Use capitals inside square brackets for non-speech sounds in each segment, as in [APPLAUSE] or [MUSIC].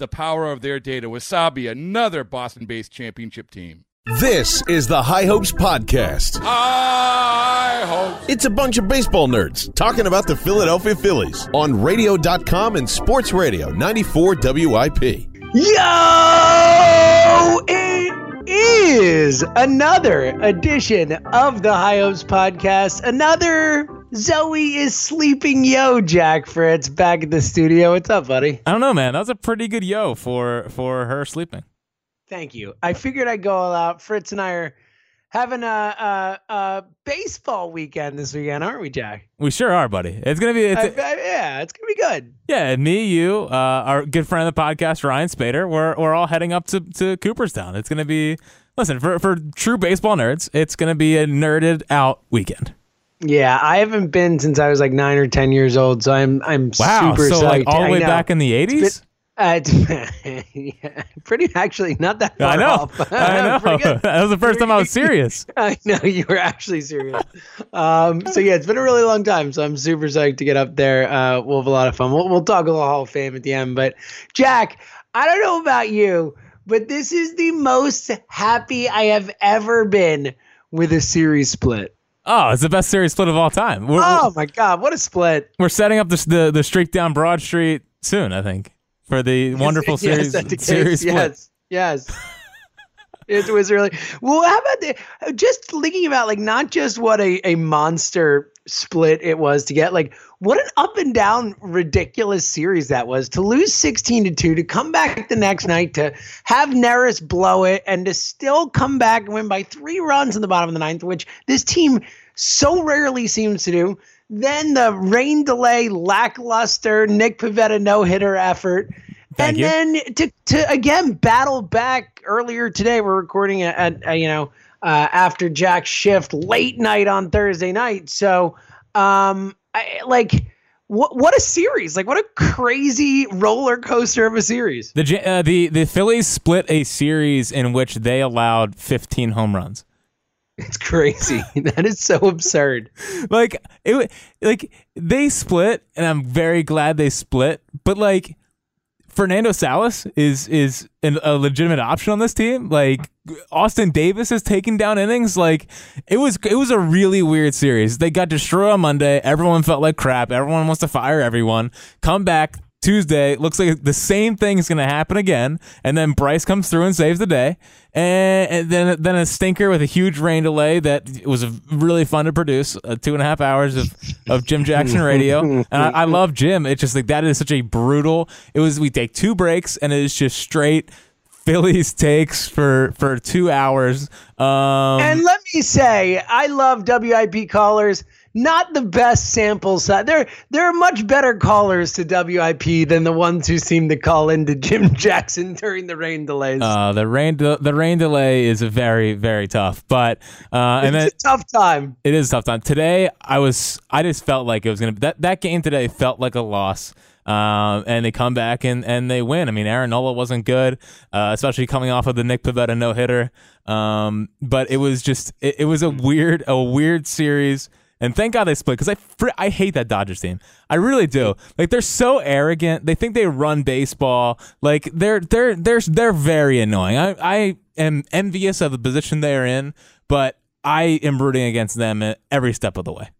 the power of their data. Wasabi, another Boston based championship team. This is the High Hopes Podcast. High hopes. It's a bunch of baseball nerds talking about the Philadelphia Phillies on radio.com and sports radio 94 WIP. Yo! It is another edition of the High Hopes Podcast. Another Zoe is sleeping yo, Jack Fritz, back at the studio. What's up, buddy? I don't know, man. That was a pretty good yo for for her sleeping. Thank you. I figured I'd go all out. Fritz and I are having a, a, a baseball weekend this weekend, aren't we, Jack? We sure are, buddy. It's gonna be it's, I- I- yeah, it's gonna be good. yeah. Me, you, uh, our good friend of the podcast, Ryan Spader. We're we're all heading up to to Cooperstown. It's gonna be listen for for true baseball nerds. It's gonna be a nerded out weekend. Yeah, I haven't been since I was like nine or ten years old, so I'm I'm Wow. super so psyched. like all the way back in the eighties. Uh, [LAUGHS] yeah, [LAUGHS] pretty actually not that far I know. off. [LAUGHS] I know. That was the first time I was serious. I know you were actually serious. Um, so yeah, it's been a really long time. So I'm super psyched to get up there. Uh, we'll have a lot of fun. We'll, we'll talk a little Hall of Fame at the end. But Jack, I don't know about you, but this is the most happy I have ever been with a series split. Oh, it's the best series split of all time. We're, Oh my god, what a split! we're setting up this, the the streak down Broad Street soon. I think for the [LAUGHS] wonderful Yes, series that's the series split. Yes, yes. [LAUGHS] It was really well. How about the, just thinking about like not just what a, a monster split it was to get, like what an up and down ridiculous series that was to lose sixteen to two, to come back the next night to have Neris blow it, and to still come back and win by three runs in the bottom of the ninth, which this team so rarely seems to do. Then the rain delay, lackluster Nick Pivetta no hitter effort. Thank and you. then to, to again battle back earlier today, we're recording at, at uh, you know uh, after Jack's shift late night on Thursday night. So, um, I, like, what what a series! Like, what a crazy roller coaster of a series. The uh, the the Phillies split a series in which they allowed 15 home runs. It's crazy. [LAUGHS] that is so absurd. Like it, like they split, and I'm very glad they split. But like Fernando Salas is is an, a legitimate option on this team. Like Austin Davis has taken down innings. Like it was it was a really weird series. They got destroyed on Monday. Everyone felt like crap. Everyone wants to fire everyone. Come back Tuesday. Looks like the same thing is going to happen again. And then Bryce comes through and saves the day. And, and then then a stinker with a huge rain delay that was really fun to produce. Uh, two and a half hours of, of Jim Jackson radio. And I, I love Jim. It's just like that is such a brutal. It was we take two breaks and it is just straight. Phillies takes for for two hours. Um, And let me say, I love WIP callers. Not the best sample size. There, there are much better callers to WIP than the ones who seem to call into [LAUGHS] Jim Jackson during the rain delays. uh, the rain de- the rain delay is very very tough, but uh, and then it's a tough time. It is a tough time. Today, I was, I just felt like it was gonna. That that game today felt like a loss. Um, and they come back and, and they win. I mean, Aaron Nola wasn't good, uh, especially coming off of the Nick Pivetta no hitter. Um, but it was just, it, it was a weird, a weird series. And thank God they split because I fr- I hate that Dodgers team. I really do. Like they're so arrogant. They think they run baseball. Like they're they're they're they're very annoying. I I am envious of the position they're in, but I am rooting against them every step of the way.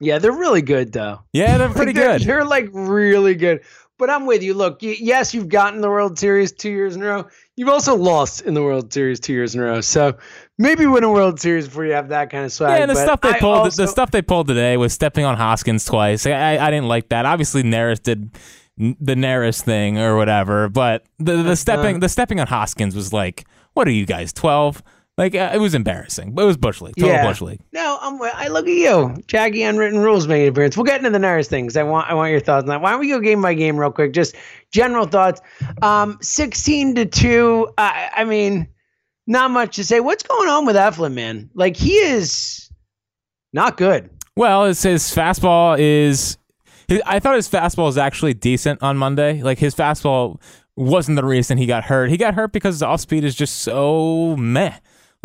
Yeah, they're really good though. Yeah, they're [LAUGHS] pretty like, they're, good. They're like really good. But I'm with you. Look, y- yes, you've gotten the World Series two years in a row. You've also lost in the World Series two years in a row. So maybe win a World Series before you have that kind of swag. Yeah, and the stuff they I pulled, also- the stuff they pulled today was stepping on Hoskins twice. I, I, I didn't like that. Obviously, Neris did the Neris thing or whatever, but the the stepping the stepping on Hoskins was like, what are you guys twelve? Like uh, it was embarrassing. But it was bush league, total Yeah. bush league. No, I'm. I look at you, Jackie. Unwritten rules making an appearance. We'll get into the Neris things. I want. I want your thoughts on that. Why don't we go game by game real quick? Just general thoughts. Um, sixteen to two. I, I mean, not much to say. What's going on with Eflin, man? Like he is not good. Well, it's his fastball is. his- I thought his fastball was actually decent on Monday. Like his fastball wasn't the reason he got hurt. He got hurt because his off speed is just so meh.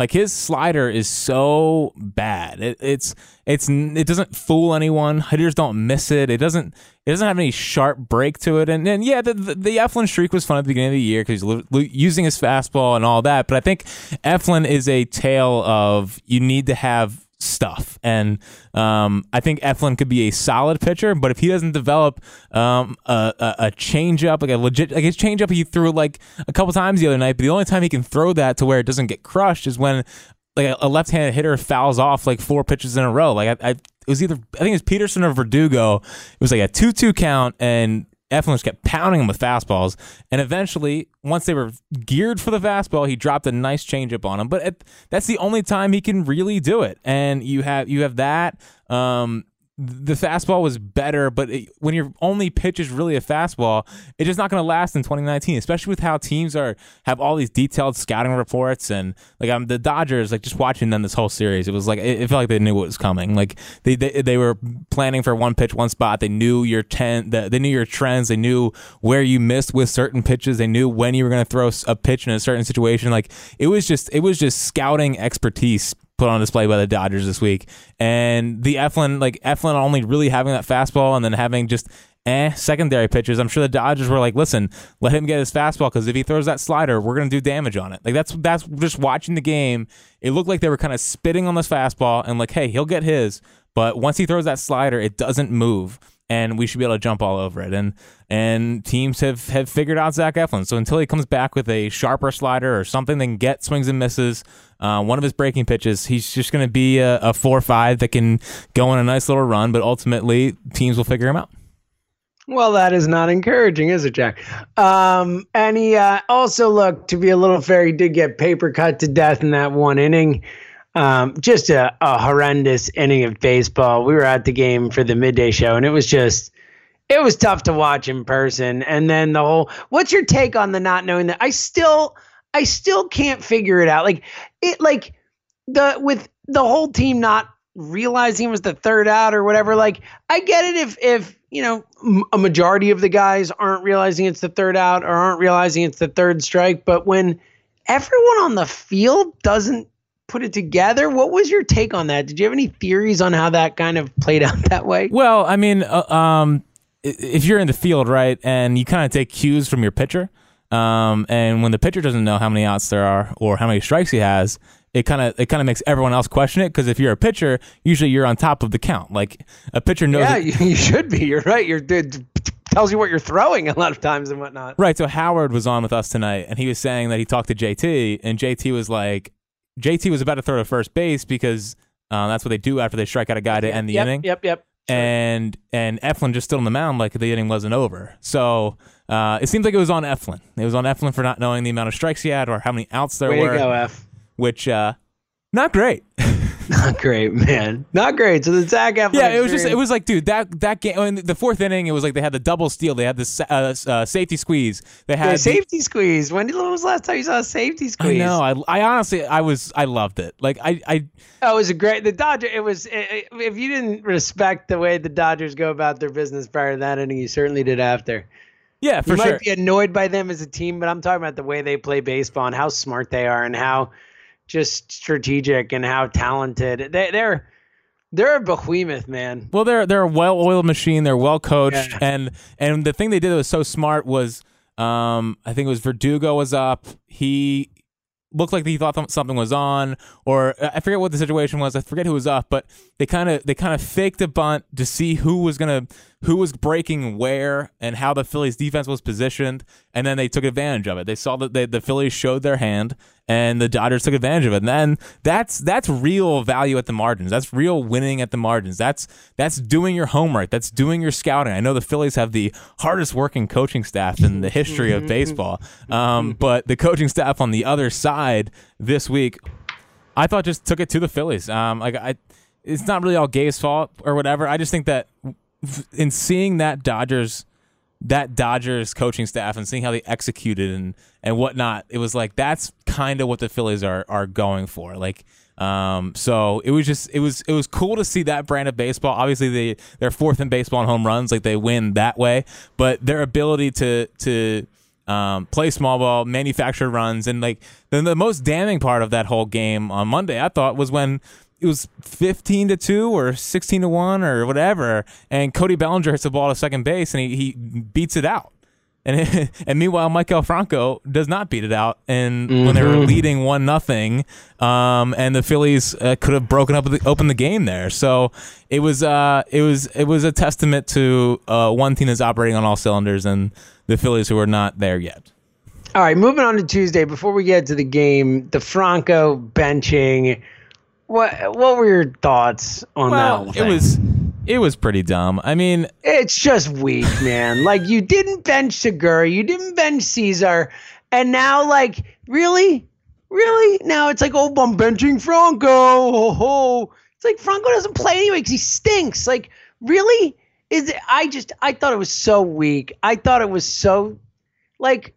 Like his slider is so bad. It, it's it's it doesn't fool anyone. Hitters don't miss it. It doesn't it doesn't have any sharp break to it. And and yeah, the the, the Eflin streak was fun at the beginning of the year because he's lo- using his fastball and all that. But I think Eflin is a tale of you need to have stuff. And um, I think Eflin could be a solid pitcher, but if he doesn't develop um, a, a, changeup, like a legit, like his changeup he threw like a couple times the other night, but the only time he can throw that to where it doesn't get crushed is when like a, a left-handed hitter fouls off like four pitches in a row. Like I, I it was either I think it was Pederson or Verdugo. It was like a two-two count and. Eflin just kept pounding him with fastballs, and eventually, once they were geared for the fastball, he dropped a nice changeup on him. But it, that's the only time he can really do it. And you have you have that. Um, the fastball was better, but it, when your only pitch is really a fastball, it's just not going to last in 2019. Especially with how teams are have all these detailed scouting reports and like um, the Dodgers. Like just watching them this whole series, it was like it, it felt like they knew what was coming. Like they, they they were planning for one pitch, one spot. They knew your ten, the, they knew your trends. They knew where you missed with certain pitches. They knew when you were going to throw a pitch in a certain situation. Like it was just it was just scouting expertise put on display by the Dodgers this week. And the Eflin, like Eflin only really having that fastball and then having just eh secondary pitches. I'm sure the Dodgers were like, listen, let him get his fastball because if he throws that slider, we're gonna do damage on it. Like that's that's just watching the game. It looked like they were kind of spitting on this fastball and like, hey, he'll get his, but once he throws that slider, it doesn't move. And we should be able to jump all over it, and and teams have, have figured out Zach Eflin. So until he comes back with a sharper slider or something that can get swings and misses, uh, one of his breaking pitches, he's just going to be a, a four five that can go on a nice little run. But ultimately, teams will figure him out. Well, that is not encouraging, is it, Jack? Um, and he uh, also looked to be a little fair. He did get paper cut to death in that one inning. Um, just a, a horrendous inning of baseball. We were at the game for the midday show, and it was just, it was tough to watch in person. And then the whole, what's your take on the not knowing that? I still, I still can't figure it out. Like it, like the with the whole team not realizing it was the third out or whatever. Like I get it if if you know a majority of the guys aren't realizing it's the third out or aren't realizing it's the third strike, but when everyone on the field doesn't put it together, what was your take on that? Did you have any theories on how that kind of played [LAUGHS] out that way? Well, I mean, uh, um, if you're in the field, right, and you kind of take cues from your pitcher, um, and when the pitcher doesn't know how many outs there are or how many strikes he has, it kind of it kind of makes everyone else question it because if you're a pitcher, usually you're on top of the count. Like a pitcher knows. Yeah, it- you, [LAUGHS] you should be. You're right. You're it tells you what you're throwing a lot of times and whatnot. Right. So Howard was on with us tonight, and he was saying that he talked to JT, and JT was like, JT was about to throw to first base because uh, that's what they do after they strike out a guy to end the yep, inning. Yep, yep. And and Eflin just stood on the mound like the inning wasn't over. So uh, it seems like it was on Eflin. It was on Eflin for not knowing the amount of strikes he had or how many outs there Way were, go, F. which uh, not great. [LAUGHS] Not great, man. Not great. So the Zach Eflin. Yeah, it was just it was like, dude, that that game in the fourth inning, it was like they had the double steal, they had the uh, uh, safety squeeze, they had the- safety squeeze. When, did, was the last time you saw a safety squeeze? I know. I, I honestly, I was, I loved it. Like, I, I, Oh, it was a great. The Dodger. It was. It, if you didn't respect the way the Dodgers go about their business prior to that inning, you certainly did after. yeah, for you sure. might be annoyed by them as a team, but I'm talking about the way they play baseball and how smart they are and how just strategic and how talented they, they're. They're a behemoth, man. Well, they're they're a well-oiled machine. They're well coached, Yeah. and and the thing they did that was so smart was, um, I think it was Verdugo was up. He looked like he thought th- something was on, or I forget what the situation was. I forget who was up, but they kind of they kind of faked a bunt to see who was gonna who was breaking where and how the Phillies defense was positioned, and then they took advantage of it. They saw that they, the Phillies showed their hand, and the Dodgers took advantage of it. And then that's that's real value at the margins. That's real winning at the margins. That's that's doing your homework. That's doing your scouting. I know the Phillies have the hardest working coaching staff in the history of baseball, [LAUGHS] um, but the coaching staff on the other side this week, I thought just took it to the Phillies. Um, like I, it's not really all Gabe's fault or whatever. I just think that in seeing that Dodgers that Dodgers coaching staff and seeing how they executed and and whatnot, it was like that's kind of what the Phillies are are going for. Like, um, so it was just it was it was cool to see that brand of baseball. Obviously, they they're fourth in baseball in home runs, like they win that way. But their ability to to um, play small ball, manufacture runs, and like then the most damning part of that whole game on Monday, I thought, was when it was 15 to 2 or 16 to 1 or whatever and Cody Bellinger hits the ball to second base and he, he beats it out and [LAUGHS] and meanwhile Michael Franco does not beat it out and when they were leading 1 nothing um and the Phillies uh, could have broken up the, open the game there so it was uh it was it was a testament to uh one team that's operating on all cylinders and the Phillies who are not there yet All right, moving on to Tuesday. Before we get to the game, the Franco benching. What what were your thoughts on that? well it was it was pretty dumb I mean It's just weak, man. [LAUGHS] like you didn't bench Segura, you didn't bench Caesar, and now like really, really now it's like oh I'm benching Franco. Ho, ho. It's like Franco doesn't play anyway because he stinks. Like really, is it? I just I thought it was so weak. I thought it was so like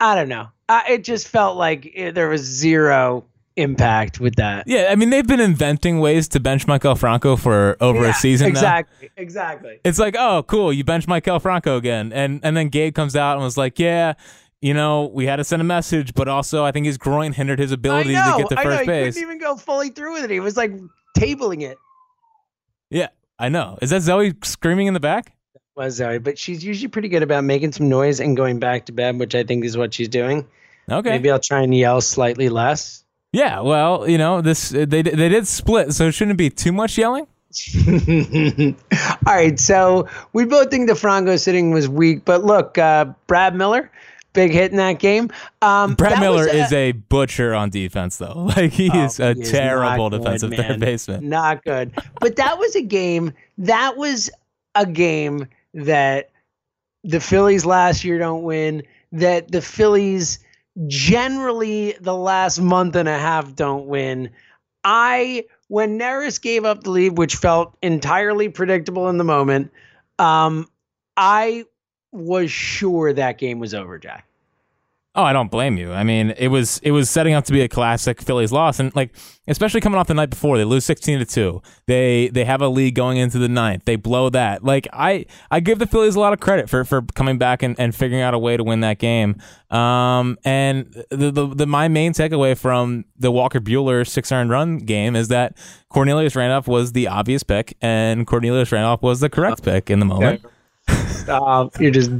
I don't know. I, it just felt like it, there was zero impact with that. Yeah, I mean they've been inventing ways to bench Michael Franco for over Yeah, a season now. Exactly. Exactly. It's like, oh, cool, you bench Michael Franco again, and and then Gabe comes out and was like, yeah, you know, we had to send a message, but also I think his groin hindered his ability know, to get to I know. first He base. couldn't even go fully through with it. He was like tabling it. Yeah, I know. Is that Zoe screaming in the back? Was Zoe, but she's usually pretty good about making some noise and going back to bed, which I think is what she's doing. Okay. Maybe I'll try and yell slightly less. Yeah. Well, you know, this they they did split, so it shouldn't be too much yelling. [LAUGHS] All right, so we both think the Franco sitting was weak, but look, uh, Brad Miller, big hit in that game. Um, Brad that Miller a- is a butcher on defense, though. [LAUGHS] Like he Oh, is a he is terrible good, defensive man. third baseman. Not good. But that was a game. That was a game that the Phillies last year don't win. That the Phillies generally the last month and a half don't win. I when Neris gave up the lead, which felt entirely predictable in the moment, um, I was sure that game was over, Jack. Oh, I don't blame you. I mean, it was it was setting up to be a classic Phillies loss, and like especially coming off the night before, they lose sixteen to two. They they have a lead going into the ninth. They blow that. Like I I give the Phillies a lot of credit for for coming back and, and figuring out a way to win that game. Um, and the, the the my main takeaway from the Walker Buehler six earned run game is that Cornelius Randolph was the obvious pick, and Cornelius Randolph was the correct pick in the moment. Stop. [LAUGHS] You're just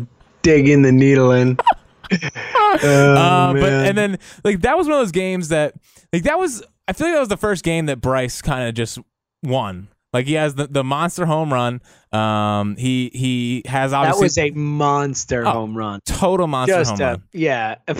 digging the needle in. [LAUGHS] [LAUGHS] Oh, Uh, but and then like that was one of those games that like that was I feel like that was the first game that Bryce kind of just won. Like he has the, the monster home run. Um, he he has obviously that was a monster Oh, home run. total monster Just home uh, run. yeah, [LAUGHS] to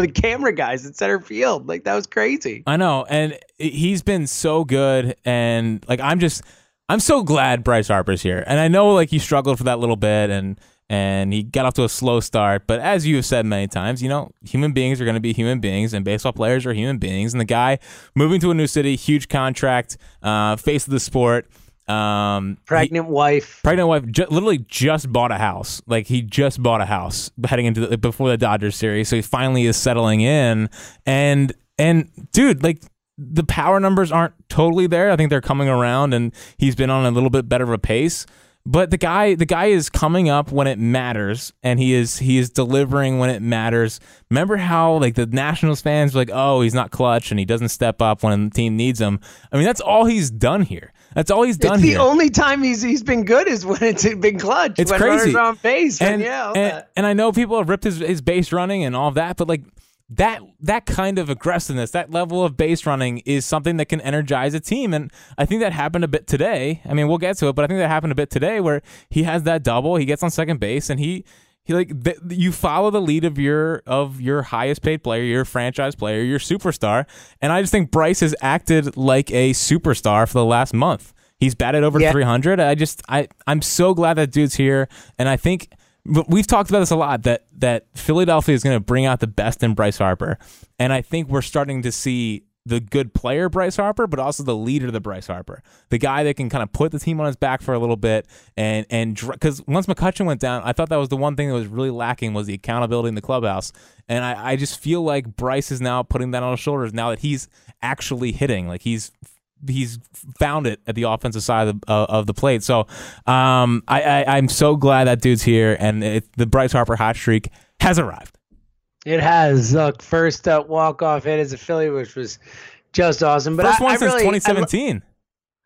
the camera guys at center field, like that was crazy. I know, and he's been so good, and like I'm just I'm so glad Bryce Harper's here, and I know like he struggled for that little bit, and and he got off to a slow start, but as you have said many times, you know, human beings are going to be human beings, and baseball players are human beings, and the guy moving to a new city, huge contract, uh, face of the sport. Um, he- Pregnant wife. pregnant wife ju- literally just bought a house. Like he just bought a house heading into the, before the Dodgers series, so he finally is settling in. And and dude, like the power numbers aren't totally there. I think they're coming around, and he's been on a little bit better of a pace. But the guy, the guy is coming up when it matters, and he is he is delivering when it matters. Remember how like the Nationals fans were like, oh, he's not clutch, and he doesn't step up when the team needs him. I mean, that's all he's done here. That's all he's done it's the here. only time he's he's been good is when it's been clutch. It's when crazy. on base. and, yeah, and, and I know people have ripped his, his base running and all that, but like that that kind of aggressiveness, that level of base running is something that can energize a team. And I think that happened a bit today. I mean, we'll get to it, but I think that happened a bit today where he has that double, he gets on second base, and he he like th- you follow the lead of your of your highest paid player, your franchise player, your superstar. And I just think Bryce has acted like a superstar for the last month. He's batted over Yeah. 300. I just I I'm so glad that dude's here, and I think but we've talked about this a lot that that Philadelphia is going to bring out the best in Bryce Harper, and I think we're starting to see the good player Bryce Harper, but also the leader of the Bryce Harper, the guy that can kind of put the team on his back for a little bit, and and because once McCutcheon went down, I thought that was the one thing that was really lacking was the accountability in the clubhouse, and I, I just feel like Bryce is now putting that on his shoulders now that he's actually hitting, like he's he's found it at the offensive side of the, uh, of the plate. So um, I, I I'm so glad that dude's here, and it, the Bryce Harper hot streak has arrived. It has. Look, first uh, walk off hit as a Philly, which was just awesome. But First I, one I since really, I 2017.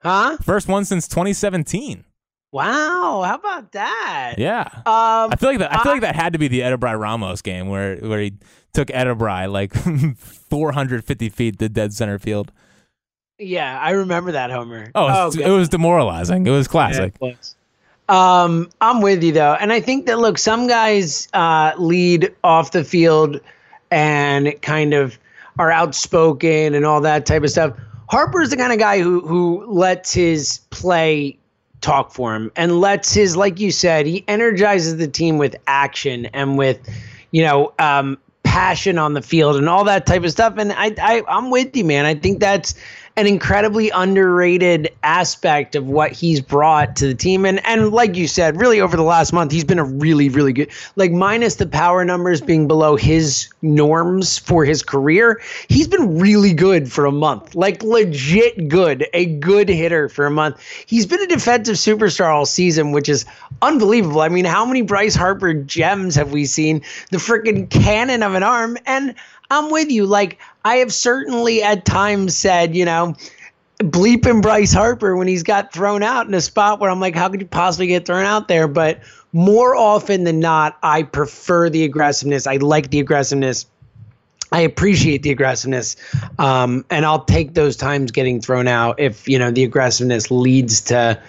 huh? First one since 2017. Wow. How about that? Yeah. Um, I feel like that. I feel I- like that had to be the Edubray Ramos game where where he took Edubray like [LAUGHS] 450 feet to dead center field. Yeah, I remember that homer. Oh, it was, it was demoralizing. It was Yeah, classic. it was. Um, I'm with you though, and I think that look, some guys uh, lead off the field and kind of are outspoken and all that type of stuff. Harper's the kind of guy who who lets his play talk for him and lets his, like you said, he energizes the team with action and with, you know, um, passion on the field and all that type of stuff. And I, I I'm with you, man. I think that's an incredibly underrated aspect of what he's brought to the team. And and like you said, really over the last month, he's been a really, really good like minus the power numbers being below his norms for his career, he's been really good for a month. Like legit good, a good hitter for a month. He's been a defensive superstar all season, which is unbelievable. I mean, how many Bryce Harper gems have we seen? The freaking cannon of an arm. And I'm with you. Like, I have certainly at times said, you know, bleeping Bryce Harper when he's got thrown out in a spot where I'm like, how could you possibly get thrown out there? But more often than not, I prefer the aggressiveness. I like the aggressiveness. I appreciate the aggressiveness, um, and I'll take those times getting thrown out if you know the aggressiveness leads to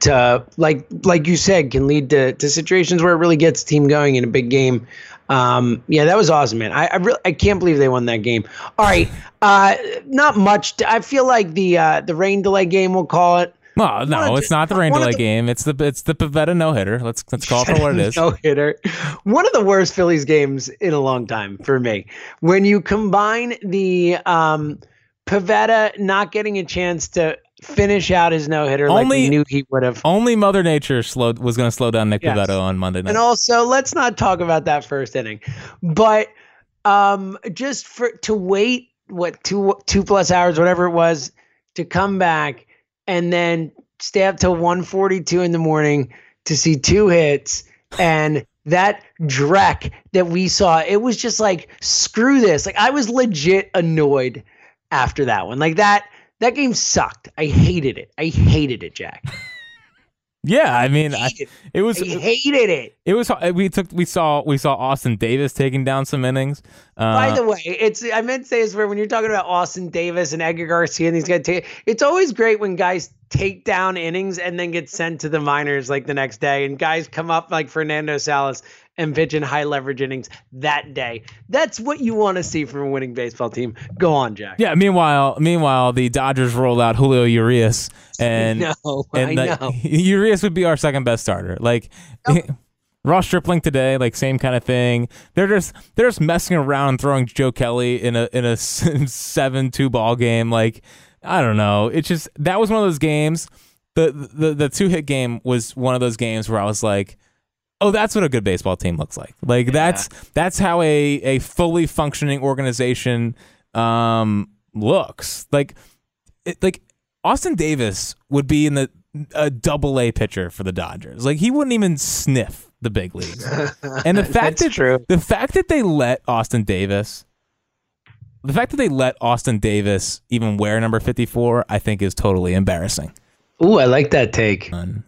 to like like you said can lead to, to situations where it really gets team going in a big game. Um, yeah, that was awesome, man. I I, really, I can't believe they won that game. All right, uh, not much. I feel like the uh, the rain delay game, we'll call it. Well, no, of it's the- not the rain delay the- game. It's the it's the Pivetta no hitter. Let's let's call it for what it is. [LAUGHS] no hitter. One of the worst Phillies games in a long time for me. When you combine the um, Pivetta not getting a chance to finish out his no hitter like we knew he would have. Only Mother Nature slowed was going to slow down Nick Yes. Pivetta on Monday night. And also, let's not talk about that first inning. But um, just for to wait what two two plus hours, whatever it was, to come back and then stay up till 1.42 in the morning to see two hits and that dreck that we saw, it was just like screw this. Like I was legit annoyed after that one. Like that that game sucked. I hated it. I hated it, Jack. [LAUGHS] yeah, I mean, I, it was I hated it. it was we took we saw we saw Austin Davis taking down some innings. Uh, By the way, it's I meant to say is where when you're talking about Austin Davis and Edgar Garcia and these guys, take, it's always great when guys take down innings and then get sent to the minors like the next day, and guys come up like Fernando Salas and pitch in high leverage innings that day. That's what you want to see from a winning baseball team. Go on, Jack. yeah. Meanwhile, meanwhile, the Dodgers rolled out Julio Urias, and [LAUGHS] No, and I like, know. [LAUGHS] Urias would be our second best starter. Like [LAUGHS] Ross Stripling today, like same kind of thing. They're just they're just messing around and throwing Joe Kelly in a in a seven two ball game. Like I don't know. It's just that was one of those games. The the the two hit game was one of those games where I was like. Oh, that's what a good baseball team looks like. Like that's that's how a, a fully functioning organization um, looks. Like it, like Austin Davis would be in the a double A pitcher for the Dodgers. Like he wouldn't even sniff the big leagues. And the [LAUGHS] fact that true. the fact that they let Austin Davis the fact that they let Austin Davis even wear number 54, I think is totally embarrassing. Ooh, I like that take. None.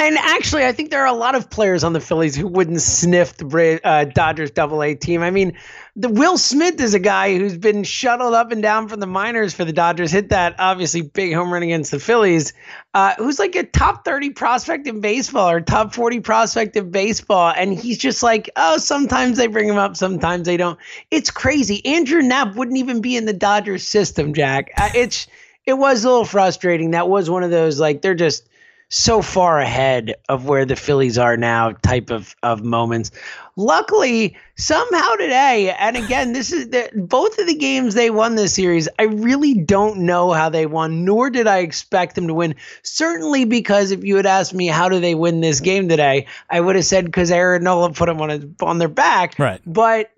And actually, I think there are a lot of players on the Phillies who wouldn't sniff the uh, Dodgers Double A team. I mean, the Will Smith is a guy who's been shuttled up and down from the minors for the Dodgers. Hit that obviously big home run against the Phillies. Uh, who's like a top thirty prospect in baseball or top forty prospect in baseball, and he's just like, oh, sometimes they bring him up, sometimes they don't. It's crazy. Andrew Knapp wouldn't even be in the Dodgers system, Jack. Uh, it's it was a little frustrating. That was one of those like they're just so far ahead of where the Phillies are now type of of moments. Luckily, somehow today, and again, this is the, both of the games they won this series. I really don't know how they won, nor did I expect them to win. Certainly, because if you had asked me how do they win this game today, I would have said because Aaron Nola put them on a, on their back. Right. But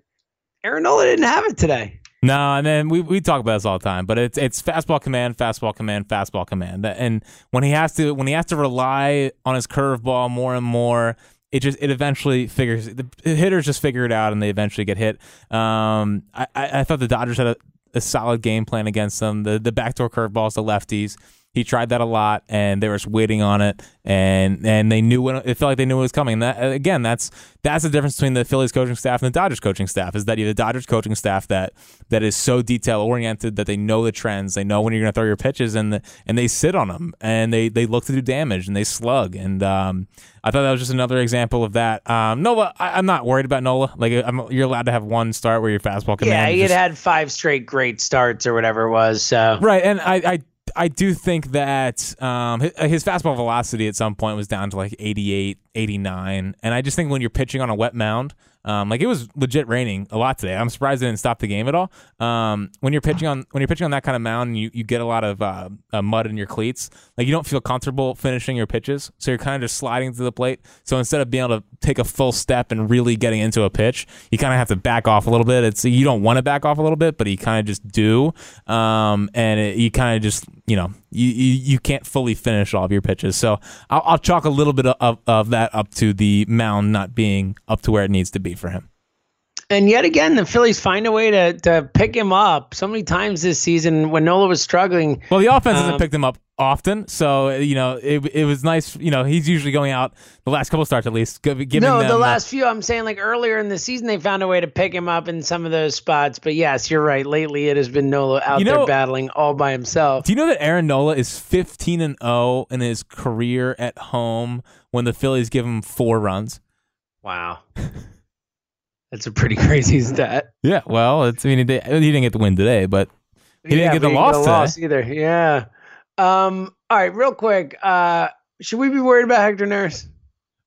Aaron Nola didn't have it today. No, and then we, we talk about this all the time, but it's it's fastball command, fastball command, fastball command, and when he has to when he has to rely on his curveball more and more, it just it eventually figures the hitters just figure it out and they eventually get hit. Um, I I, I thought the Dodgers had a, a solid game plan against them. The the backdoor curveballs, the lefties. He tried that a lot, and they were just waiting on it, and and they knew when it felt like they knew it was coming. And that again, that's that's the difference between the Phillies coaching staff and the Dodgers coaching staff is that you have the Dodgers coaching staff that that is so detail oriented that they know the trends, they know when you're going to throw your pitches, and the, and they sit on them, and they they look to do damage, and they slug, and um, I thought that was just another example of that. Um, Nola, I, am not worried about Nola. Like I'm, you're allowed to have one start where your fastball command. Yeah, he had just- had five straight great starts or whatever it was. So Right, and I, I I do think that um, his, fastball velocity at some point was down to like 88, 89, and I just think when you're pitching on a wet mound, um, like it was legit raining a lot today. I'm surprised it didn't stop the game at all. Um, when you're pitching on when you're pitching on that kind of mound, you you get a lot of uh, uh, mud in your cleats. Like you don't feel comfortable finishing your pitches, so you're kind of just sliding to the plate. So instead of being able to take a full step and really getting into a pitch, you kind of have to back off a little bit. It's you don't want to back off a little bit, but you kind of just do, um, and it, you kind of just you know you, you you can't fully finish all of your pitches. So I'll, I'll chalk a little bit of, of that up to the mound not being up to where it needs to be for him. And yet again, the Phillies find a way to to pick him up so many times this season when Nola was struggling. Well, the offense hasn't Um, picked him up often, so you know it it was nice. You know he's usually going out the last couple starts at least, giving No, the last few, I'm saying like earlier in the season, they found a way to pick him up in some of those spots. But yes, you're right. Lately, it has been Nola out You know- there battling all by himself. Do you know that Aaron Nola is 15 and 0 in his career at home when the Phillies give him four runs? Wow. [LAUGHS] That's a pretty [LAUGHS] crazy stat. Yeah, well, it's I mean he, did, he didn't get the win today, but He didn't get the loss get a today. loss either. Yeah. Um. All right, real quick. Uh, should we be worried about Hector Neris?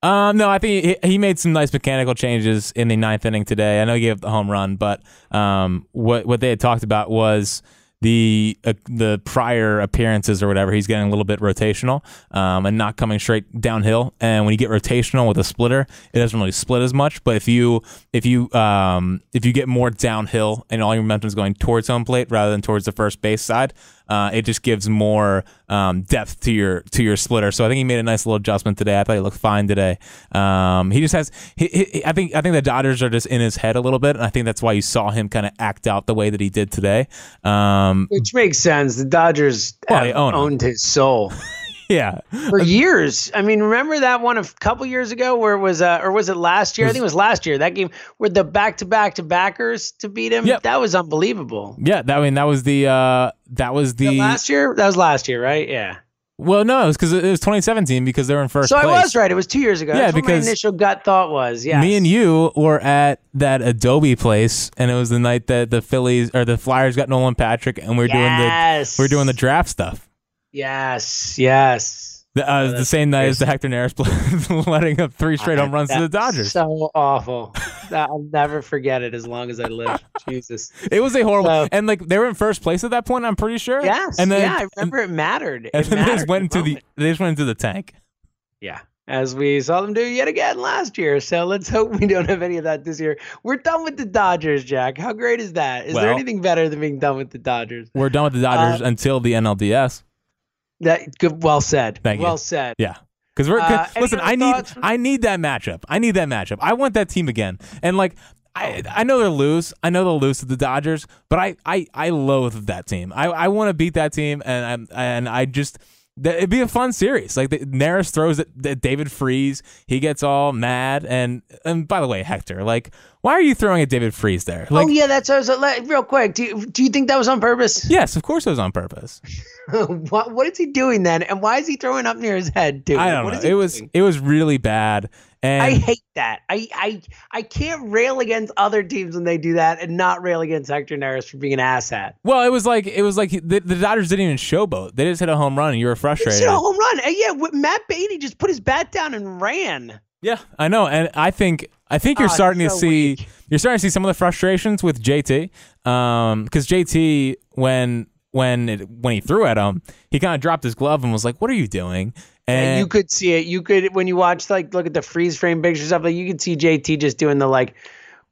Um, no, I think he, he made some nice mechanical changes in the ninth inning today. I know he gave up the home run, but um, what what they had talked about was the uh, the prior appearances or whatever. He's getting a little bit rotational um, and not coming straight downhill. And when you get rotational with a splitter, it doesn't really split as much. But if you if you um, if you get more downhill and all your momentum is going towards home plate rather than towards the first base side, uh, it just gives more um, depth to your to your splitter. So I think he made a nice little adjustment today. I thought he looked fine today. Um, he just has. He, he, I think I think the Dodgers are just in his head a little bit, and I think that's why you saw him kind of act out the way that he did today. Um, Which makes sense. The Dodgers Well, own owned his soul [LAUGHS] yeah, for years. I mean, remember that one a couple years ago where it was, uh, or was it last year? I think it was last year. That game where the back to back to backers to beat him. Yep. That was unbelievable. yeah. That I mean that was the uh, that was Was the last year? That was last year, right? Yeah. well no, it was because it was 2017 because they were in first. So I was right. It was two years ago. Yeah, That's what because my initial gut thought was. Yeah. Me and you were at that Adobe place, and it was the night that the Phillies or the Flyers got Nolan Patrick, and we are doing the Yes. we are doing the draft stuff. Yes. Yes. The, uh, the same night as the Hector Neris [LAUGHS] letting up three straight home runs to the Dodgers. So awful. [LAUGHS] I'll never forget it as long as I live. [LAUGHS] Jesus. It was a horrible, So- and like they were in first place at that point. I'm pretty sure. Yes. and then yeah, I remember it mattered. It and then they just went in into the moment. they just went into the tank. Yeah. As we saw them do yet again last year. So let's hope we don't have any of that this year. We're done with the Dodgers, Jack. How great is that? Is there anything better than being done with the Dodgers? We're done with the Uh, Dodgers until the NLDS. That good well said. Thank you. well said. Yeah. Because we're Uh, listen. I need from- I need that matchup. I need that matchup. I want that team again. And like I I know they're loose. I know they'll lose to the Dodgers. But I I I loathe that team. I I want to beat that team. And I'm and I just it'd be a fun series. Like the, Neris throws at, David Freese, he gets all mad, and and by the way, Hector, like, why are you throwing at David Freese there? Oh, like, oh yeah, that's what I was uh, like, real quick. Do you, do you think that was on purpose? [LAUGHS] yes, of course it was on purpose. [LAUGHS] what what is he doing then? And why is he throwing up near his head, dude? I don't What know. It was doing? it was really bad, and I hate that. I, I I can't rail against other teams when they do that and not rail against Hector Neris for being an asshat. well, it was like it was like the, the Dodgers didn't even showboat. They just hit a home run, and you were frustrated. a home run. And yeah, Matt Beaty just put his bat down and ran. Yeah, I know, and I think I think you're Ah, starting to see weak. you're starting to see some of the frustrations with JT, because JT when when it, when he threw at him, he kind of dropped his glove and was like, "What are you doing?" And you could see it. You could when you watch like look at the freeze frame pictures of it, you could see JT just doing the like,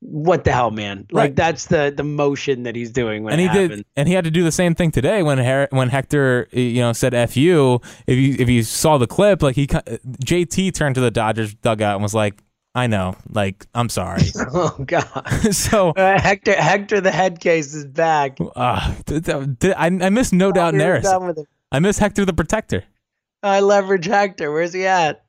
what the hell, man? Like Right. that's the the motion that he's doing when and he did, and he had to do the same thing today when Her- when Hector, you know, said "f you." If you if you saw the clip, like he JT turned to the Dodgers dugout and was like, "I know, like I'm sorry." [LAUGHS] Oh God. [LAUGHS] so Uh, Hector Hector the head case is back. uh, th- th- th- I, I miss no doubt We're Neris. done with him. I miss Hector the Protector. I leverage Hector. Where's he at?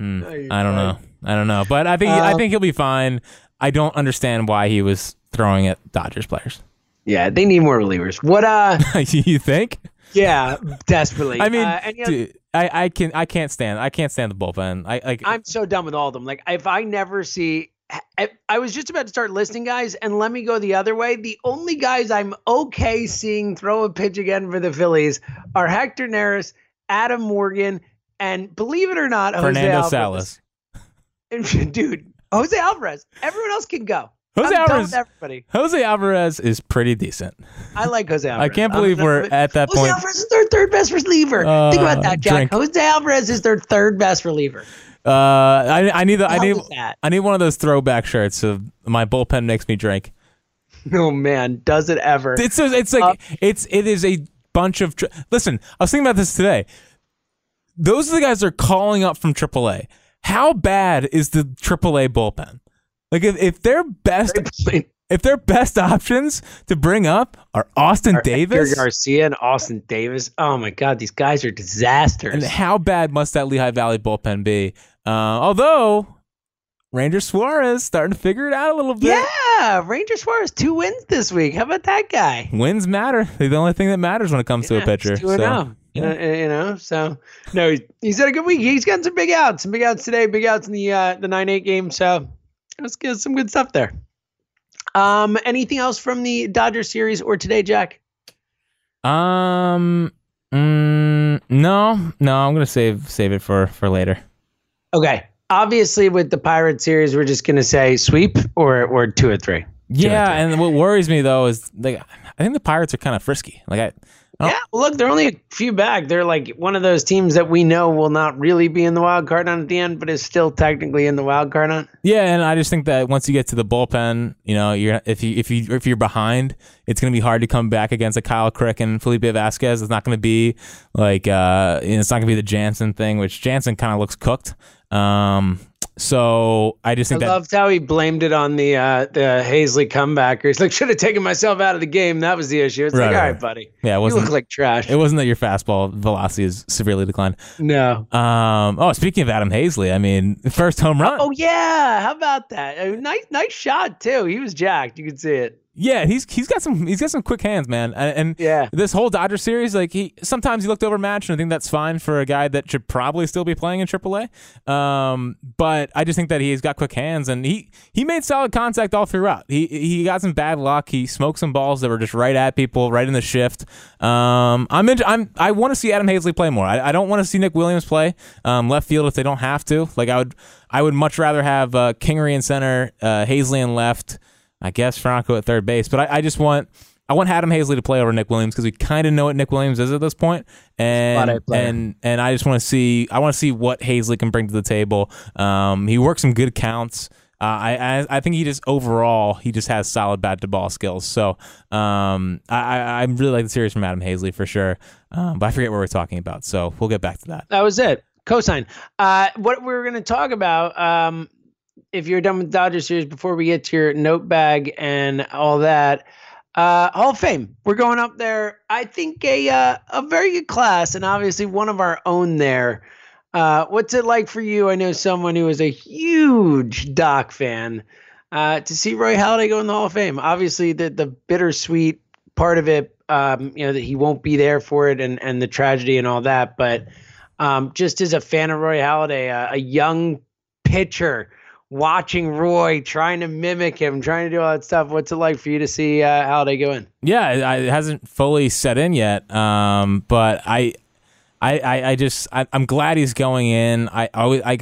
Hmm, Oh, I don't right. know. I don't know, but I think I Um, think he'll be fine. I don't understand why he was throwing at Dodgers players. Yeah, they need more relievers. What? Uh, [LAUGHS] you think? yeah, desperately. I mean, uh, and, you know, dude, I, I can I can't stand I can't stand the bullpen. I like I'm so done with all of them. Like, if I never see, I, I was just about to start listing guys, and let me go the other way. The only guys I'm okay seeing throw a pitch again for the Phillies are Hector Neris, Adam Morgan, and believe it or not, Jose Fernando Alvarez. Salas. And, [LAUGHS] dude, Jose Alvarez. Everyone else can go. Jose I'm Alvarez. everybody. Jose Alvarez is pretty decent. I like Jose Alvarez. I can't believe we're at that Jose point. Jose Alvarez is their third best reliever. Think about Uh, that, Jack. drink. Jose Alvarez is their third best reliever. Uh, I I need the, I need? I need one of those throwback shirts of my bullpen makes me drink. [LAUGHS] Oh man, does it ever? It's it's like Uh, it's it is a bunch of. Tr- Listen, I was thinking about this today. Those are the guys that are calling up from AAA. How bad is the AAA bullpen? Like if, if their best if their best options to bring up are Austin Davis, Hector Garcia and Austin Davis. Oh my God, these guys are disasters. and how bad must that Lehigh Valley bullpen be? Uh, although Ranger Suarez starting to figure it out a little bit. yeah, Ranger Suarez two wins this week. How about that guy? Wins matter. They're the only thing that matters when it comes to a Yeah, pitcher. 2-0. So, Uh, you know, so no, he's, he's had a good week. He's gotten some big outs, some big outs today, big outs in the uh, the nine eight game. So let's get some good stuff there. Um, anything else from the Dodgers series or today, Jack? Um. Mm, no, no. I'm gonna save save it for for later. Okay, obviously with the Pirate series, we're just gonna say sweep or or two or three. Yeah, and what worries me though is like I think the Pirates are kind of frisky. Like I, Oh. Yeah, look, they're only a few back. They're like one of those teams that we know will not really be in the wild card hunt at the end, but is still technically in the wild card hunt. yeah, and I just think that once you get to the bullpen, you know, you're if you if you if you're behind, it's gonna be hard to come back against a Kyle Crick and Felipe Vasquez. It's not gonna be like uh, you know, it's not gonna be the Jansen thing, which Jansen kind of looks cooked. Um, so I just I think that loved how he blamed it on the uh, the Haseley comebacker. He's like, should have taken myself out of the game. That was the issue. It's Right, like, all right. right, buddy. yeah, it You wasn't look like trash. it wasn't that your fastball velocity is severely declined. no. Um, oh, speaking of Adam Haseley, I mean, first home run. Oh yeah, how about that? Nice, nice shot too. He was jacked. You could see it. Yeah, he's he's got some he's got some quick hands, man. And, and Yeah. this whole Dodger series, like he sometimes he looked overmatched, and I think that's fine for a guy that should probably still be playing in AAA. Um, but I just think that he's got quick hands, and he he made solid contact all throughout. He he got some bad luck. He smoked some balls that were just right at people, right in the shift. Um, I'm in, I'm I want to see Adam Haseley play more. I, I don't want to see Nick Williams play um, left field if they don't have to. Like I would I would much rather have uh, Kingery in center, uh, Haseley in left. I guess Franco at third base. But I, I just want I want Adam Haseley to play over Nick Williams because we kind of know what Nick Williams is at this point, and Spot A player. and and I just want to see I want to see what Haseley can bring to the table. Um, he works some good counts. Uh, I, I think he just overall he just has solid bat to ball skills. So um, I I I really like the series from Adam Haseley for sure. Um, but I forget what we're talking about, so we'll get back to that. That was it. Cosine. Uh, what we were going to talk about, um, if you're done with Dodger series, before we get to your note bag and all that, Uh, Hall of Fame. We're going up there. I think a uh, a very good class, and obviously one of our own there. Uh, what's it like for you? I know someone who is a huge Doc fan. Uh, to see Roy Halladay go in the Hall of Fame. Obviously, the the bittersweet part of it, um, you know, that he won't be there for it, and and the tragedy and all that. But um, just as a fan of Roy Halladay, a young pitcher watching Roy, trying to mimic him, trying to do all that stuff. What's it like for you to see uh, Halladay go in? Yeah, it, hasn't fully set in yet, um, but I, I, I, I just I, am glad he's going in. I always I,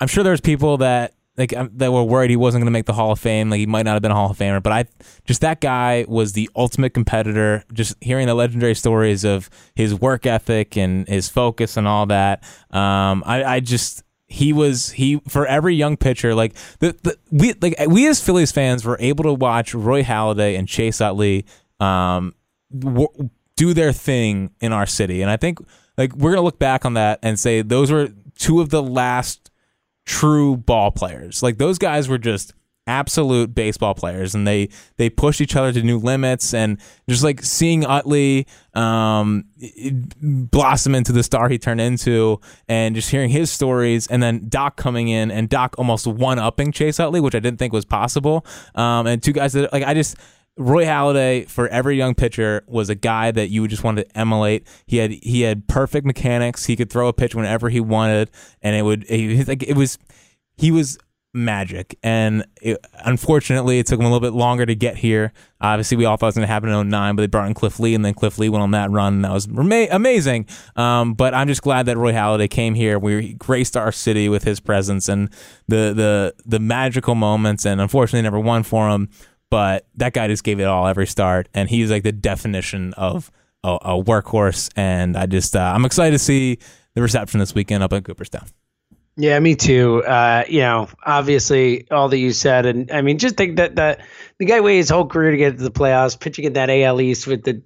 I'm sure there's people that like um, that were worried he wasn't going to make the Hall of Fame. Like he might not have been a Hall of Famer, but I just that guy was the ultimate competitor. Just hearing the legendary stories of his work ethic and his focus and all that. Um, I, I just he was he for every young pitcher like the, the we like we as Phillies fans were able to watch Roy Halladay and Chase Utley um w- do their thing in our city. And I think like we're gonna look back on that and say those were two of the last true ball players. Like those guys were just absolute baseball players and they they pushed each other to new limits and just like seeing Utley um, blossom into the star he turned into and just hearing his stories and then Doc coming in and Doc almost one upping Chase Utley which I didn't think was possible um, and two guys that like I just Roy Halladay for every young pitcher was a guy that you would just want to emulate. He had he had perfect mechanics. He could throw a pitch whenever he wanted, and it would it, like it was he was magic. And it, unfortunately, it took him a little bit longer to get here. Obviously, we all thought it was going to happen in 09, but they brought in Cliff Lee, and then Cliff Lee went on that run, and that was amazing. Um, but I'm just glad that Roy Halladay came here. We graced our city with his presence and the the the magical moments, and unfortunately, never won for him. But that guy just gave it all every start, and he's like the definition of a, a workhorse. And I just uh, I'm excited to see the reception this weekend up at Cooperstown. Yeah, me too. Uh, you know, obviously all that you said, and I mean, just think that that the guy waited his whole career to get to the playoffs, pitching in that AL East with the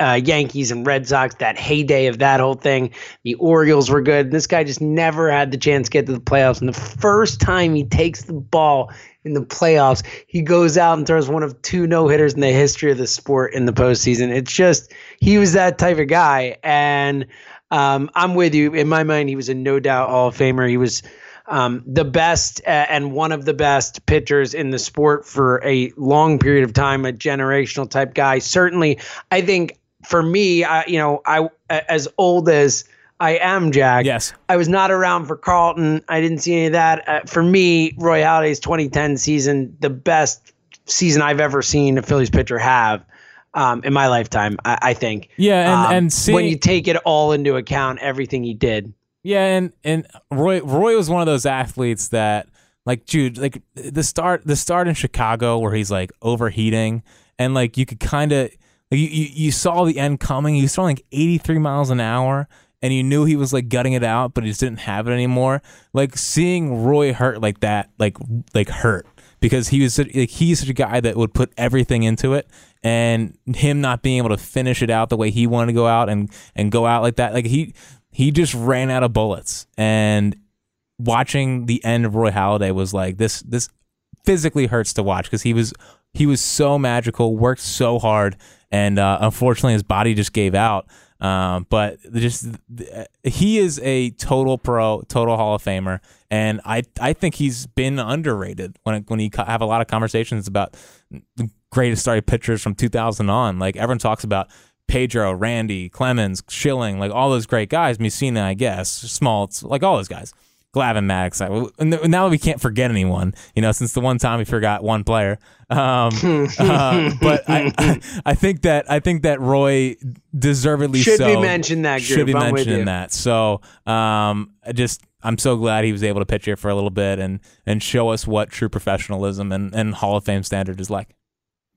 uh, Yankees and Red Sox, that heyday of that whole thing. The Orioles were good. This guy just never had the chance to get to the playoffs. And the first time he takes the ball in the playoffs, he goes out and throws one of two no hitters in the history of the sport in the postseason. It's just, he was that type of guy. And um, I'm with you. In my mind, he was a no doubt Hall of Famer. He was um, the best uh, and one of the best pitchers in the sport for a long period of time, a generational type guy. Certainly, I think for me, I, you know, I as old as I am, Jack. Yes. I was not around for Carlton. I didn't see any of that. Uh, for me, Roy Halladay's 2010 season, the best season I've ever seen a Phillies pitcher have um, in my lifetime. I, I think. Yeah, and um, and seeing, when you take it all into account, everything he did. Yeah, and and Roy Roy was one of those athletes that like dude, like the start the start in Chicago where he's like overheating and like you could kind of like you, you you saw the end coming. He was throwing like 83 miles an hour and you knew he was like gutting it out, but he just didn't have it anymore. Like seeing Roy hurt like that, like like hurt because he was like he's such a guy that would put everything into it, and him not being able to finish it out the way he wanted to go out and and go out like that, like he he just ran out of bullets. And watching the end of Roy Halladay was like this this physically hurts to watch because he was he was so magical, worked so hard, and uh, unfortunately his body just gave out. Um, but just he is a total pro, total Hall of Famer, and I I think he's been underrated when when he have a lot of conversations about the greatest starting pitchers from 2000 on. Like everyone talks about Pedro, Randy, Clemens, Schilling, like all those great guys. Mussina, I guess, Smoltz, like all those guys. Glavine Maddux. Now we can't forget anyone, you know, since the one time we forgot one player. Um, [LAUGHS] uh, but I, I, I, think that I think that Roy deservedly should so, be mentioned that group. should be I'm mentioned in that. So um, I just I'm so glad he was able to pitch here for a little bit and and show us what true professionalism and, and Hall of Fame standard is like.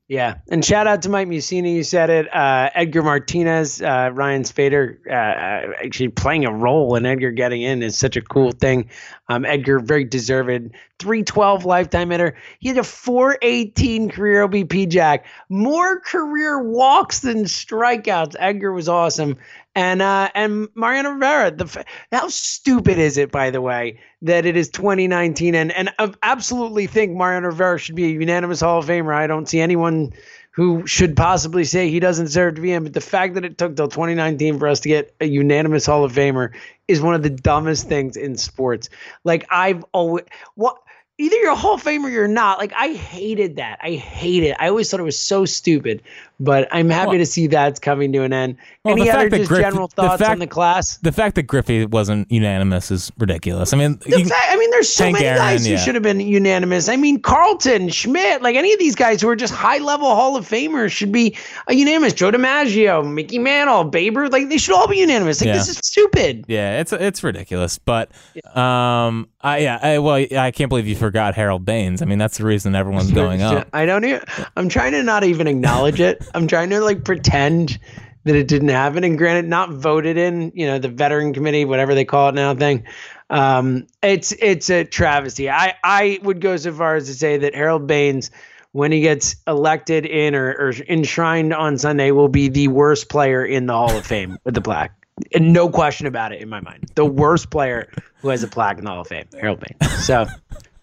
Yeah, and shout out to Mike Mussina. You said it. Uh, Edgar Martinez, uh, Ryan Spader, uh, actually playing a role, in Edgar getting in is such a cool thing. Um, Edgar, very deserved. 312 lifetime hitter. He had a 418 career OBP jack. More career walks than strikeouts. Edgar was awesome. And uh, and Mariano Rivera. The how stupid is it, by the way, that it is 2019 and and I absolutely think Mariano Rivera should be a unanimous Hall of Famer. I don't see anyone who should possibly say he doesn't deserve to be in. But the fact that it took till 2019 for us to get a unanimous Hall of Famer is one of the dumbest things in sports. Like I've always what either you're a Hall of Famer or you're not. Like I hated that. I hate it. I always thought it was so stupid. But I'm happy Well- to see that's coming to an end. Well, Any the other fact just general the thoughts on the class? The fact that Griffey wasn't unanimous is ridiculous. I mean, you- fact- I mean, there's so Hank many Aaron, guys who yeah. should have been unanimous. I mean, Carlton, Schmidt, like any of these guys who are just high level Hall of Famers should be a unanimous. Joe DiMaggio, Mickey Mantle, Babe Ruth, like they should all be unanimous. Like Yeah. this is stupid. yeah, it's it's ridiculous. But um, I yeah, I, well, I can't believe you forgot Harold Baines. I mean, that's the reason everyone's [LAUGHS] going up. I don't. Even, I'm trying to not even acknowledge it. I'm trying to like pretend that it didn't happen. And granted, not voted in. You know, the veteran committee, whatever they call it now, thing. Um, it's it's a travesty. I I would go so far as to say that Harold Baines, when he gets elected in or, or enshrined on Sunday, will be the worst player in the Hall of Fame with the plaque. And no question about it in my mind. The worst player who has a plaque in the Hall of Fame, Harold Baines. So,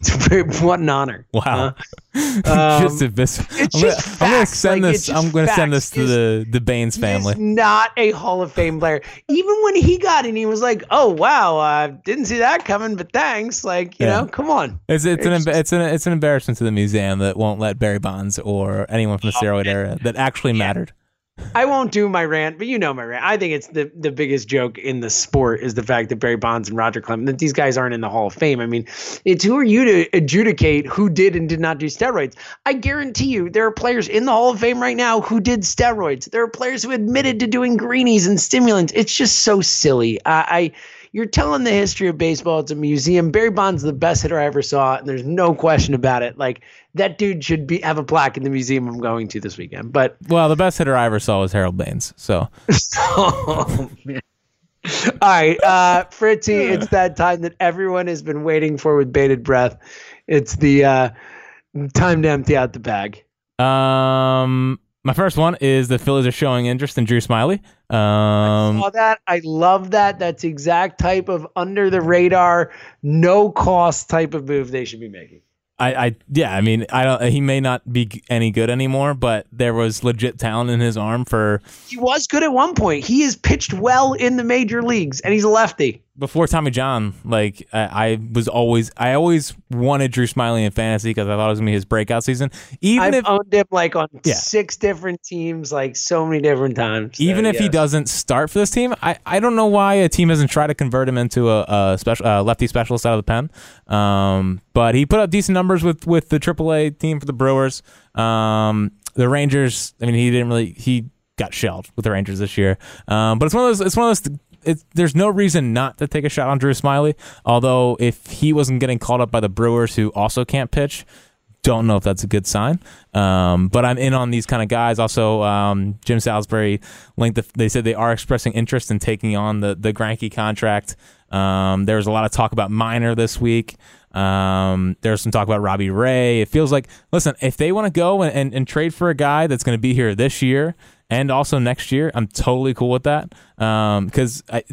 [LAUGHS] what an honor. Wow. huh? [LAUGHS] just it's I'm gonna, just I'm gonna send like, this. I'm gonna send this to the the Baines family. Not a Hall of Fame player. Even when he got in, he was like, "Oh wow, uh, didn't see that coming, but thanks." Like you Yeah. know, come on. It's it's an It's emba- it's an it's an embarrassment to the museum that won't let Barry Bonds or anyone from the Oh, steroid era that actually mattered. I won't do my rant, but you know my rant. I think it's the the biggest joke in the sport is the fact that Barry Bonds and Roger Clemens that these guys aren't in the Hall of Fame. I mean, it's who are you to adjudicate who did and did not do steroids? I guarantee you there are players in the Hall of Fame right now who did steroids. There are players who admitted to doing greenies and stimulants. It's just so silly. I, I you're telling the history of baseball. It's a museum. Barry Bonds is the best hitter I ever saw, and there's no question about it. Like that dude should be have a plaque in the museum I'm going to this weekend. But Well, the best hitter I ever saw was Harold Baines. So [LAUGHS] oh, man. All right, uh, Fritzy, it's [SIGHS] that time that everyone has been waiting for with bated breath. It's the uh, time to empty out the bag. Um, my first one is the Phillies are showing interest in Drew Smyly. Um, Saw that. I love that. That's the exact type of under the radar, no cost type of move they should be making. I, I, yeah, I mean, I don't. He may not be any good anymore, but there was legit talent in his arm for He was good at one point. He has pitched well in the major leagues, and he's a lefty. Before Tommy John. Like I, I was always, I always wanted Drew Smyly in fantasy because I thought it was gonna be his breakout season. Even I've if, owned him like on Yeah. six different teams, like so many different times. So, even if he doesn't start for this team, I, I don't know why a team hasn't tried to convert him into a, a special uh, lefty specialist out of the pen. Um, but he put up decent numbers with with the AAA team for the Brewers. Um, the Rangers. I mean, he didn't really he got shelled with the Rangers this year. Um, but it's one of those. It's one of those. It's, there's no reason not to take a shot on Drew Smyly. Although if he wasn't getting called up by the Brewers, who also can't pitch, don't know if that's a good sign. Um, but I'm in on these kind of guys. Also, um, Jim Salisbury linked. The, they said they are expressing interest in taking on the the Greinke contract. Um, there was a lot of talk about Minor this week. Um, there's some talk about Robbie Ray. It feels like, listen, if they want to go and, and, and trade for a guy that's going to be here this year and also next year, I'm totally cool with that. Um, because I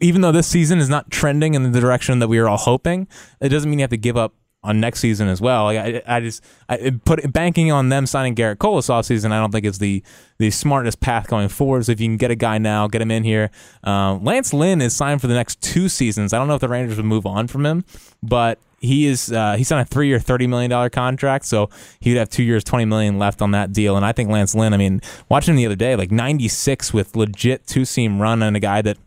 even though this season is not trending in the direction that we are all hoping, it doesn't mean you have to give up on next season as well. Like I, I just I put banking on them signing Gerrit Cole this offseason. I don't think is the the smartest path going forward. So if you can get a guy now, get him in here. Um, Lance Lynn is signed for the next two seasons. I don't know if the Rangers would move on from him, but he is uh, he's on a three year, thirty million dollar contract. So he would have two years, twenty million left on that deal. And I think Lance Lynn. I mean, watching him the other day, like ninety six with legit two seam run and a guy that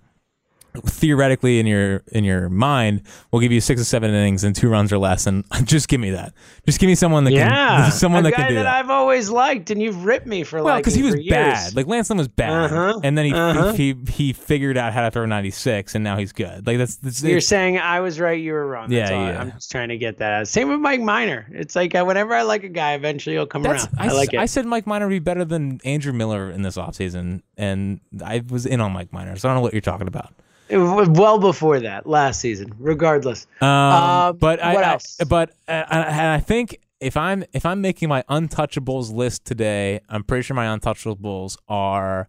theoretically in your in your mind will give you six or seven innings and two runs or less and [LAUGHS] just give me that just give me someone that Yeah, can [LAUGHS] someone that can do that, that, I've always liked, and you've ripped me for well because he was years. bad like Lance Lynn was bad Uh-huh, and then he, uh-huh. he he figured out how to throw 96 and now he's good like that's, that's You're saying I was right, you were wrong. That's Yeah, all. yeah. I'm just trying to get that. out. Same with Mike Minor. It's like uh, whenever I like a guy, eventually he'll come that's, around. I, I, s- like it. I said Mike Minor would be better than Andrew Miller in this offseason and I was in on Mike Minor so I don't know what you're talking about well before that, last season. Regardless, Um, Um, but I, what I- else? but uh, and I think if I'm if I'm making my untouchables list today, I'm pretty sure my untouchables are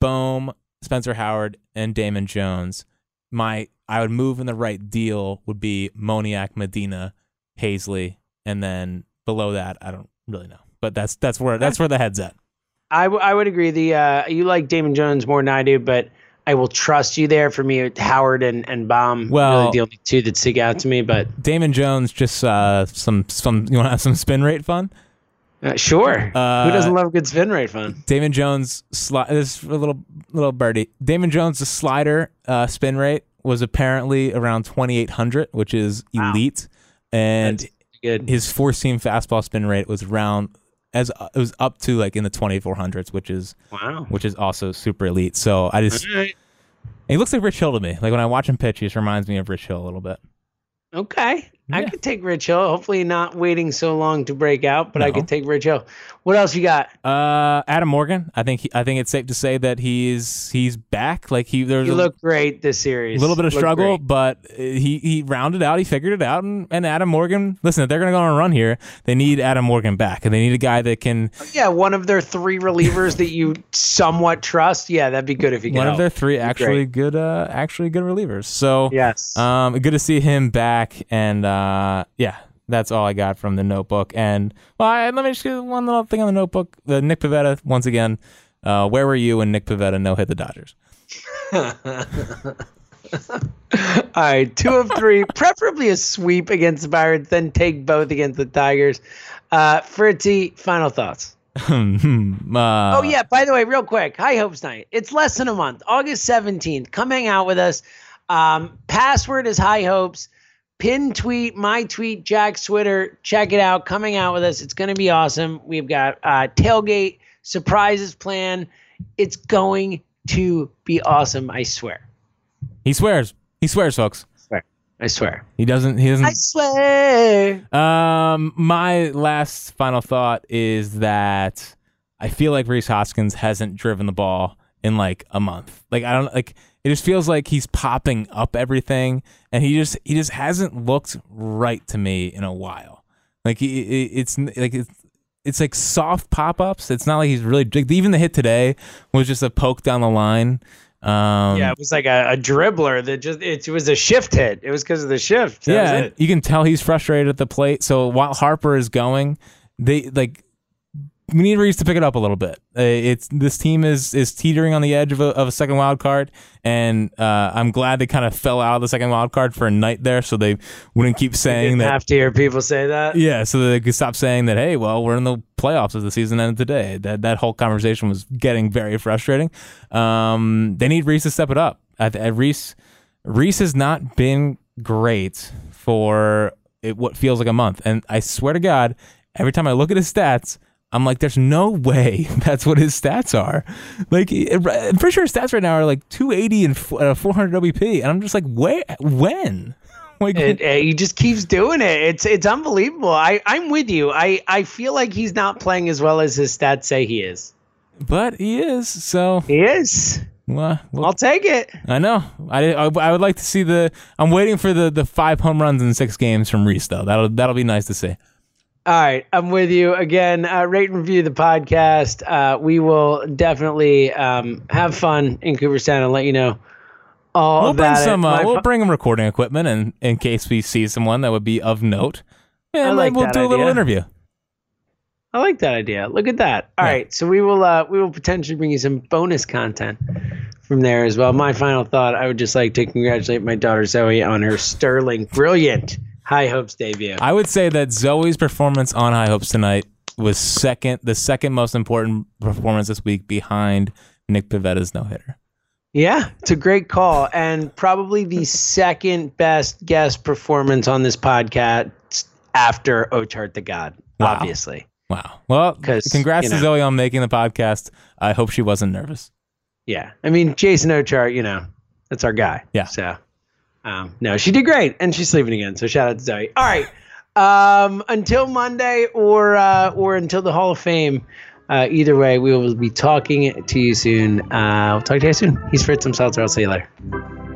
Bohm, Spencer Howard, and Damon Jones. My I would move in the right deal would be Moniak, Medina, Haseley, and then below that I don't really know. but that's that's where that's where the head's at. I, w- I would agree. The uh, you like Damon Jones more than I do, but I will trust you there. For me, Howard and and Bohm Well- really the only two that stick out to me. But Damon Jones just uh, some some you want to have some spin rate fun? uh, sure, Uh, who doesn't love good spin rate fun? Damon Jones sli- this is a little little birdie. Damon Jones the slider uh, spin rate was apparently around 2800, which is elite, wow. and his four seam fastball spin rate was around as uh, it was up to like in the 2400s, which is Wow. which is also super elite. So I just right. he looks like Rich Hill to me. Like when I watch him pitch, he just reminds me of Rich Hill a little bit. Okay. I could take Rich Hill. Hopefully, not waiting so long to break out, but I could take Rich Hill. What else you got? Uh, Adam Morgan. I think he, I think it's safe to say that he's he's back. Like he there's You a look great this series. A little bit of struggle, great. but he he rounded out. He figured it out. And, and Adam Morgan. Listen, if they're gonna go on a run here, they need Adam Morgan back, and they need a guy that can Yeah, one of their three relievers that you somewhat trust. Yeah, that'd be good if you could. one of their three actually great. good uh actually good relievers. So Yes. Um, good to see him back, and uh, yeah, that's all I got from the Notebook. And well, I, let me just get one little thing on the Notebook. The Nick Pivetta once again. Uh, where were you when Nick Pivetta no hit the Dodgers? [LAUGHS] All right, two of three, [LAUGHS] preferably a sweep against the Pirates, then take both against the Tigers. Uh, Fritzy, final thoughts. [LAUGHS] Uh, Oh yeah, by the way, real quick, High Hopes Night. It's less than a month, August seventeenth. Come hang out with us. Um, password is High Hopes. Pin tweet, my tweet, Jack's Twitter. Check it out. Coming out with us. It's going to be awesome. We've got uh, tailgate surprises planned. It's going to be awesome. I swear. He swears. He swears, folks. I swear. I swear. He doesn't. He doesn't. I swear. Um, my last final thought is that I feel like Rhys Hoskins hasn't driven the ball in like a month. Like I don't like. It just feels like he's popping up everything, and he just he just hasn't looked right to me in a while. Like he, it's like it's. It's like soft pop ups. It's not like he's really even the hit today was just a poke down the line. Um, Yeah, it was like a, a dribbler that just it was a shift hit. It was because of the shift. That yeah, you can tell he's frustrated at the plate. So while Harper is going, they like need Rhys to pick it up a little bit. Uh, it's this team is is teetering on the edge of a, of a second wild card, and uh, I'm glad they kind of fell out of the second wild card for a night there, so they wouldn't keep saying Didn't that. have to hear people say that. yeah, so they could stop saying that. Hey, well, we're in the playoffs as the season ended today. That that whole conversation was getting very frustrating. Um, they need Rhys to step it up. I, I, Rhys Rhys has not been great for it, what feels like a month, and I swear to God, every time I look at his stats. I'm like, there's no way [LAUGHS] that's what his stats are. Like, I'm pretty sure his stats right now are like 280 and uh, 400 WP, and I'm just like, where, when? [LAUGHS] Like, It, it- he just keeps doing it. It's it's unbelievable. I I'm with you. I I feel like he's not playing as well as his stats say he is. but he is. So, He is. well, well, I'll take it. I know. I, I, I would like to see the. I'm waiting for the, the five home runs in six games from Rhys though. That'll that'll be nice to see. All right, I'm with you again. Uh, rate and review the podcast. Uh, we will definitely um, have fun in Cooperstown and let you know all We'll bring about it. some. Uh, we'll fu- bring some recording equipment, and in case we see someone that would be of note, and like we'll do a little interview. I like that idea. Look at that. All Yeah. right, so we will uh, we will potentially bring you some bonus content from there as well. My final thought: I would just like to congratulate my daughter Zoe on her sterling, brilliant High Hopes debut. I would say that Zoe's performance on High Hopes tonight was second, the second most important performance this week behind Nick Pivetta's no hitter. yeah, it's a great call, and probably the second best guest performance on this podcast after Ochart the God. Wow. Obviously, Wow. Well, congrats you to. Zoe on making the podcast. I hope she wasn't nervous. yeah. I mean, Jason Ochart, you know, that's our guy. Yeah. So, um, no, she did great, and she's sleeping again. So shout out to Zoe. All right. Um, until Monday or uh, or until the Hall of Fame. Uh, either way, we will be talking to you soon. Uh, we'll talk to you soon. He's Fritz. I'm Seltzer. I'll see you later.